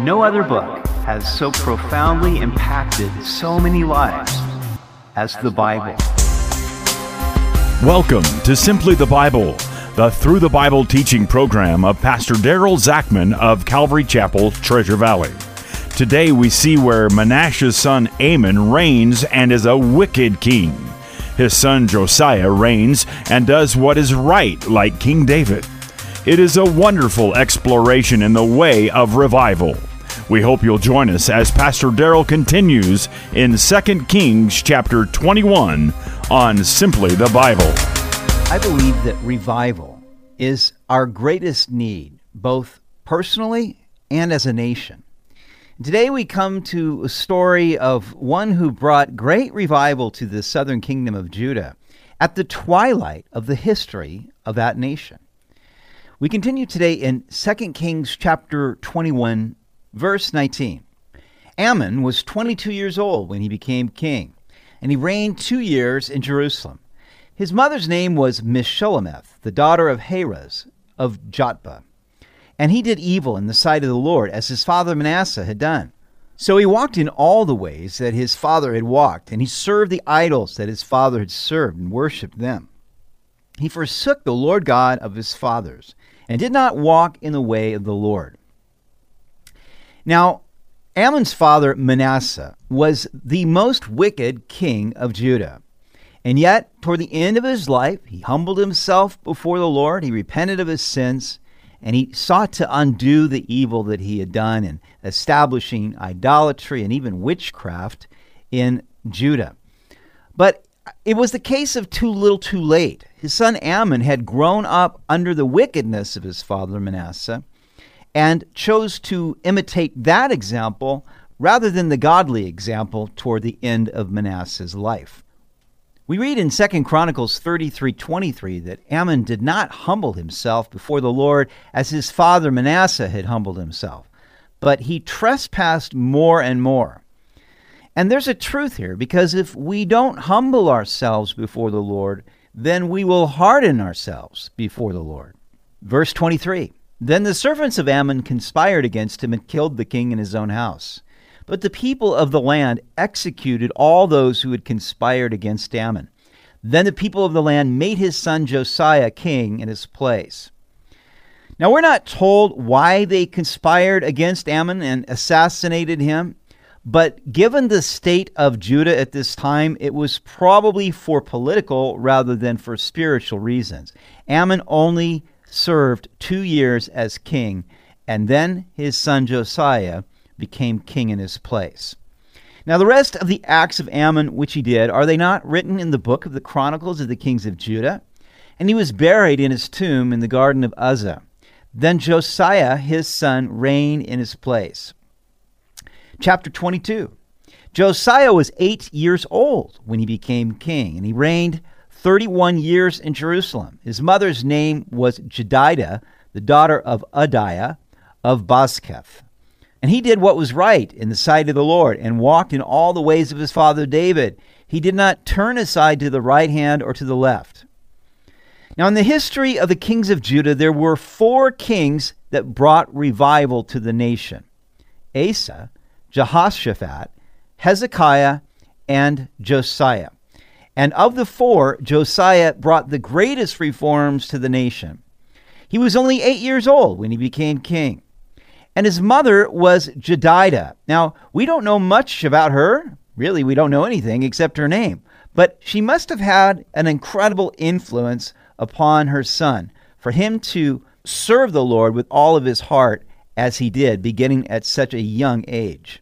No other book has so profoundly impacted so many lives as the Bible. Welcome to Simply the Bible, the Through the Bible teaching program of Pastor Daryl Zachman of Calvary Chapel, Treasure Valley. Today we see where Manasseh's son Amon reigns and is a wicked king. His son Josiah reigns and does what is right, like King David. It is a wonderful exploration in the way of revival. We hope you'll join us as Pastor Daryl continues in 2 Kings chapter 21 on Simply the Bible. I believe that revival is our greatest need, both personally and as a nation. Today we come to a story of one who brought great revival to the southern kingdom of Judah at the twilight of the history of that nation. We continue today in 2 Kings chapter 21 verse 19. Amon was 22 years old when he became king, and he reigned 2 years in Jerusalem. His mother's name was Meshullemeth, the daughter of Haruz of Jotbah. And he did evil in the sight of the Lord, as his father Manasseh had done. So he walked in all the ways that his father had walked, and he served the idols that his father had served and worshipped them. He forsook the Lord God of his fathers, and did not walk in the way of the Lord. Now, Amon's father Manasseh was the most wicked king of Judah. And yet, toward the end of his life, he humbled himself before the Lord, he repented of his sins, and he sought to undo the evil that he had done in establishing idolatry and even witchcraft in Judah. But it was the case of too little too late. His son Amon had grown up under the wickedness of his father Manasseh and chose to imitate that example rather than the godly example toward the end of Manasseh's life. We read in 2 Chronicles 33:23 that Amon did not humble himself before the Lord as his father Manasseh had humbled himself, but he trespassed more and more. And there's a truth here because if we don't humble ourselves before the Lord, then we will harden ourselves before the Lord. Verse 23 Then the servants of Amon conspired against him and killed the king in his own house. But the people of the land executed all those who had conspired against Amon. Then the people of the land made his son Josiah king in his place. Now, we're not told why they conspired against Amon and assassinated him, but given the state of Judah at this time, it was probably for political rather than for spiritual reasons. Amon only served two years as king, and then his son Josiah became king in his place. Now, the rest of the acts of Amon which he did, are they not written in the book of the Chronicles of the Kings of Judah? And he was buried in his tomb in the garden of Uzzah. Then Josiah, his son, reigned in his place. Chapter 22. Josiah was eight years old when he became king, and he reigned 31 years in Jerusalem. His mother's name was Jedidah, the daughter of Adaiah of Bozkath. And he did what was right in the sight of the Lord and walked in all the ways of his father David. He did not turn aside to the right hand or to the left. Now, in the history of the kings of Judah, there were four kings that brought revival to the nation Asa, Jehoshaphat, Hezekiah, and Josiah. And of the four, Josiah brought the greatest reforms to the nation. He was only eight years old when he became king. And his mother was Jedidah. Now, we don't know much about her. Really, we don't know anything except her name. But she must have had an incredible influence upon her son for him to serve the Lord with all of his heart as he did, beginning at such a young age.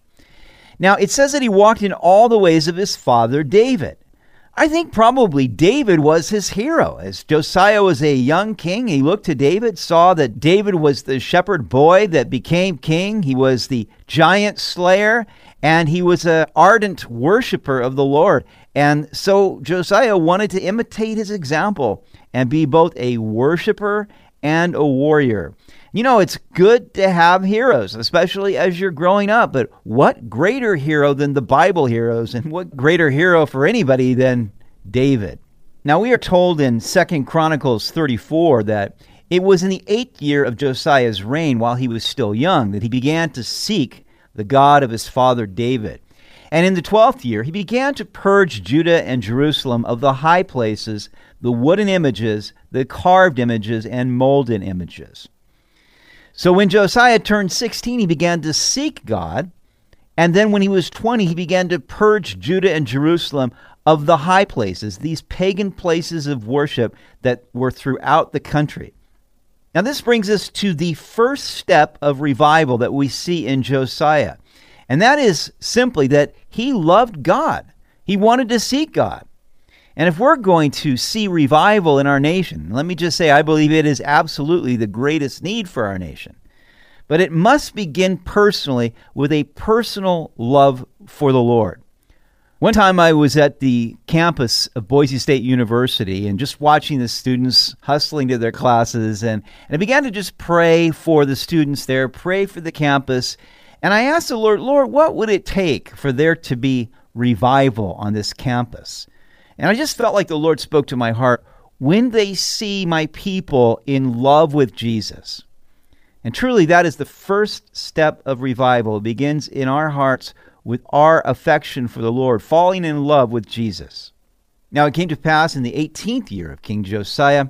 Now, it says that he walked in all the ways of his father David. I think probably David was his hero. As Josiah was a young king, he looked to David, saw that David was the shepherd boy that became king. He was the giant slayer, and he was an ardent worshiper of the Lord. And so Josiah wanted to imitate his example and be both a worshiper and a warrior. You know, it's good to have heroes, especially as you're growing up, but what greater hero than the Bible heroes, and what greater hero for anybody than David? Now, we are told in Second Chronicles 34 that It was in the eighth year of Josiah's reign, while he was still young, that he began to seek the God of his father David. And in the twelfth year, he began to purge Judah and Jerusalem of the high places, the wooden images, the carved images, and molded images. So when Josiah turned 16, he began to seek God. And then when he was 20, he began to purge Judah and Jerusalem of the high places, these pagan places of worship that were throughout the country. Now, this brings us to the first step of revival that we see in Josiah. And that is simply that he loved God. He wanted to seek God. And if we're going to see revival in our nation, let me just say, I believe it is absolutely the greatest need for our nation. But it must begin personally with a personal love for the Lord. One time I was at the campus of Boise State University and just watching the students hustling to their classes, and, and I began to just pray for the students there, pray for the campus. And I asked the Lord, Lord, what would it take for there to be revival on this campus? And I just felt like the Lord spoke to my heart when they see my people in love with Jesus. And truly, that is the first step of revival. It begins in our hearts with our affection for the Lord, falling in love with Jesus. Now it came to pass in the 18th year of King Josiah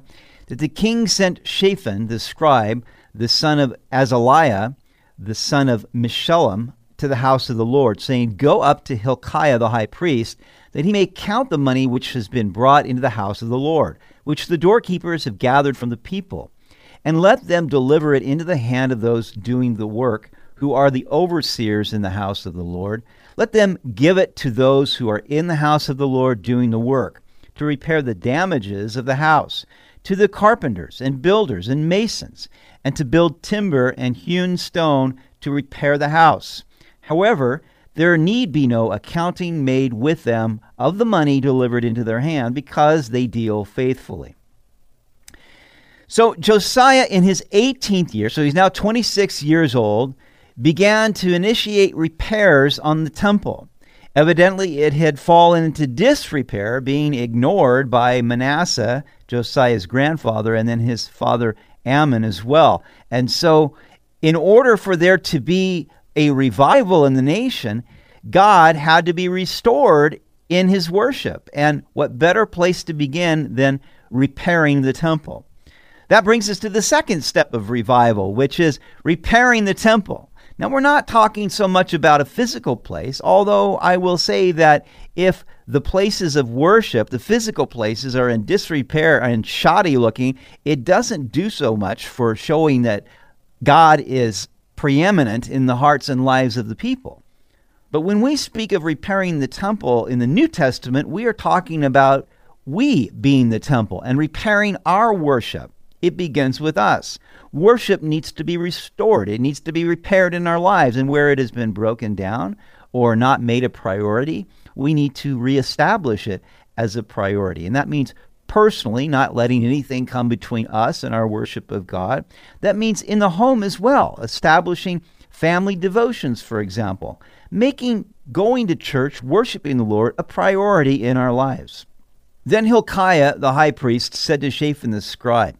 that the king sent Shaphan the scribe, the son of Azaliah, the son of Meshullam, to the house of the Lord, saying, Go up to Hilkiah the high priest, that he may count the money which has been brought into the house of the Lord, which the doorkeepers have gathered from the people, and let them deliver it into the hand of those doing the work who are the overseers in the house of the Lord. Let them give it to those who are in the house of the Lord doing the work, to repair the damages of the house, to the carpenters and builders and masons, and to build timber and hewn stone to repair the house. However, there need be no accounting made with them of the money delivered into their hand, because they deal faithfully. So Josiah, in his 18th year, so he's now 26 years old, began to initiate repairs on the temple. Evidently, it had fallen into disrepair, being ignored by Manasseh, Josiah's grandfather, and then his father Amon as well. And so, in order for there to be a revival in the nation, God had to be restored in his worship. And what better place to begin than repairing the temple? That brings us to the second step of revival, which is repairing the temple. Now, we're not talking so much about a physical place, although I will say that if the places of worship, the physical places, are in disrepair and shoddy looking, it doesn't do so much for showing that God is preeminent in the hearts and lives of the people. But when we speak of repairing the temple in the New Testament, we are talking about we being the temple and repairing our worship. It begins with us. Worship needs to be restored, it needs to be repaired in our lives. And where it has been broken down or not made a priority, we need to reestablish it as a priority. And that means personally, not letting anything come between us and our worship of God. That means in the home as well, establishing family devotions, for example, making going to church, worshiping the Lord, a priority in our lives. Then Hilkiah the high priest said to Shaphan the scribe,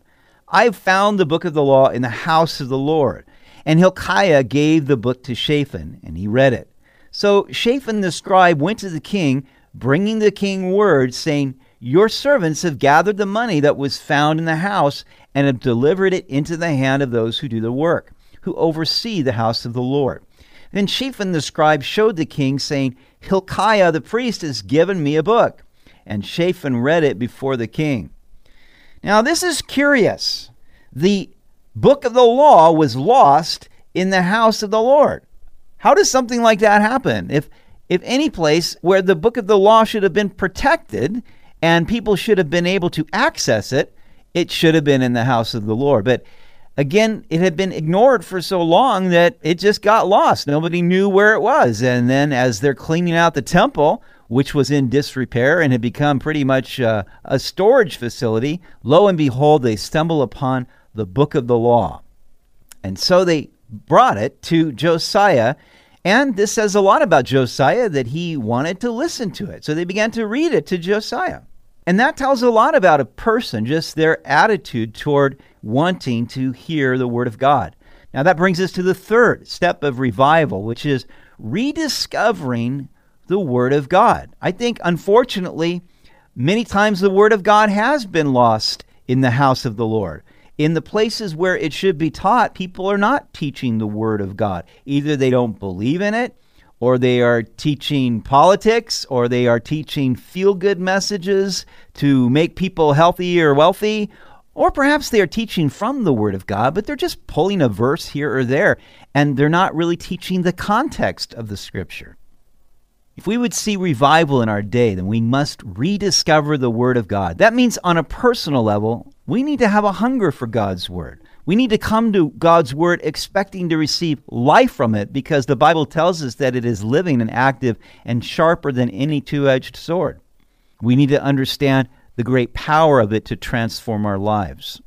I've found the book of the law in the house of the Lord. And Hilkiah gave the book to Shaphan, and he read it. So Shaphan the scribe went to the king, bringing the king word, saying, Your servants have gathered the money that was found in the house, and have delivered it into the hand of those who do the work, who oversee the house of the Lord. Then Shaphan the scribe showed the king, saying, Hilkiah the priest has given me a book. And Shaphan read it before the king. Now, this is curious. The book of the law was lost in the house of the Lord. How does something like that happen? If if any place where the book of the law should have been protected and people should have been able to access it, it should have been in the house of the Lord. But again, it had been ignored for so long that it just got lost. Nobody knew where it was. And then as they're cleaning out the temple, which was in disrepair and had become pretty much uh, a storage facility, lo and behold, they stumble upon the book of the law. And so they brought it to Josiah. And this says a lot about Josiah that he wanted to listen to it. So they began to read it to Josiah. And that tells a lot about a person, just their attitude toward wanting to hear the Word of God. Now, that brings us to the third step of revival, which is rediscovering the Word of God. I think, unfortunately, many times the Word of God has been lost in the house of the Lord. In the places where it should be taught, people are not teaching the Word of God. Either they don't believe in it, or they are teaching politics, or they are teaching feel good messages to make people healthy or wealthy, or perhaps they are teaching from the Word of God, but they're just pulling a verse here or there, and they're not really teaching the context of the Scripture. If we would see revival in our day, then we must rediscover the Word of God. That means, on a personal level, we need to have a hunger for God's Word. We need to come to God's Word expecting to receive life from it because the Bible tells us that it is living and active and sharper than any two edged sword. We need to understand the great power of it to transform our lives.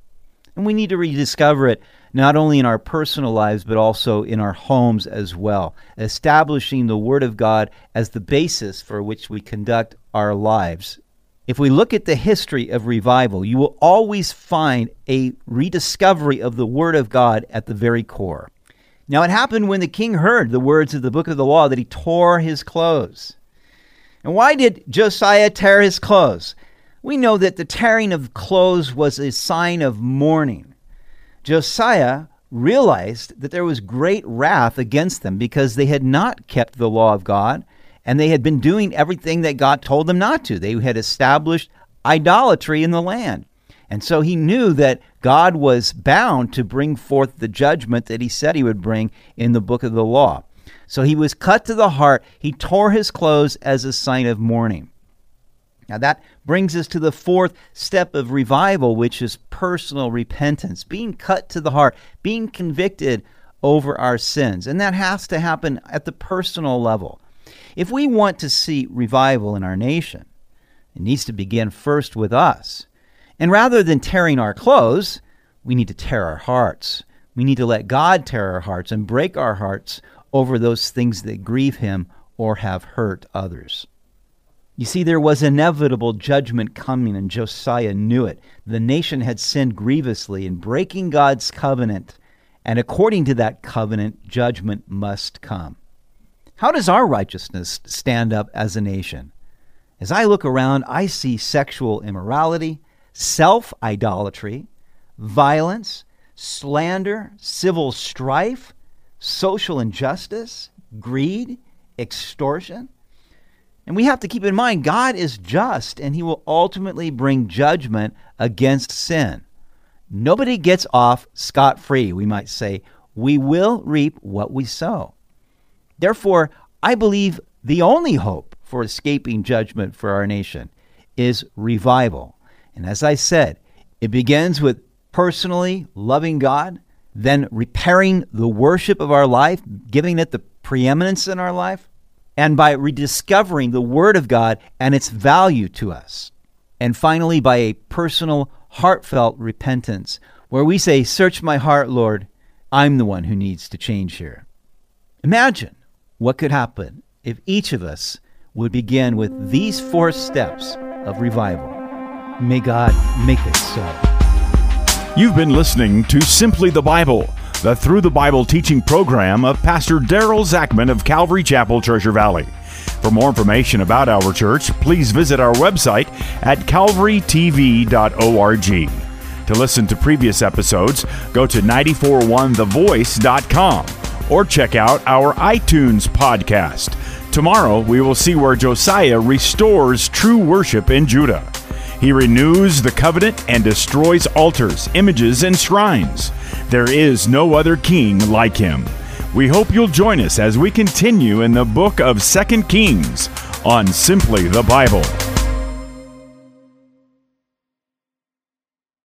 And we need to rediscover it not only in our personal lives, but also in our homes as well, establishing the Word of God as the basis for which we conduct our lives. If we look at the history of revival, you will always find a rediscovery of the Word of God at the very core. Now, it happened when the king heard the words of the book of the law that he tore his clothes. And why did Josiah tear his clothes? we know that the tearing of clothes was a sign of mourning. Josiah realized that there was great wrath against them because they had not kept the law of God and they had been doing everything that God told them not to. They had established idolatry in the land. And so he knew that God was bound to bring forth the judgment that he said he would bring in the book of the law. So he was cut to the heart. He tore his clothes as a sign of mourning. Now, that brings us to the fourth step of revival, which is personal repentance, being cut to the heart, being convicted over our sins. And that has to happen at the personal level. If we want to see revival in our nation, it needs to begin first with us. And rather than tearing our clothes, we need to tear our hearts. We need to let God tear our hearts and break our hearts over those things that grieve Him or have hurt others. You see, there was inevitable judgment coming, and Josiah knew it. The nation had sinned grievously in breaking God's covenant, and according to that covenant, judgment must come. How does our righteousness stand up as a nation? As I look around, I see sexual immorality, self idolatry, violence, slander, civil strife, social injustice, greed, extortion. And we have to keep in mind God is just and he will ultimately bring judgment against sin. Nobody gets off scot free, we might say. We will reap what we sow. Therefore, I believe the only hope for escaping judgment for our nation is revival. And as I said, it begins with personally loving God, then repairing the worship of our life, giving it the preeminence in our life, and by rediscovering the Word of God and its value to us. And finally, by a personal, heartfelt repentance, where we say, Search my heart, Lord, I'm the one who needs to change here. Imagine what could happen if each of us would begin with these four steps of revival. May God make it so. You've been listening to Simply the Bible the Through the Bible teaching program of Pastor Daryl Zachman of Calvary Chapel, Treasure Valley. For more information about our church, please visit our website at calvarytv.org. To listen to previous episodes, go to 941thevoice.com or check out our iTunes podcast. Tomorrow, we will see where Josiah restores true worship in Judah. He renews the covenant and destroys altars, images, and shrines. There is no other king like him. We hope you'll join us as we continue in the book of Second Kings on Simply the Bible.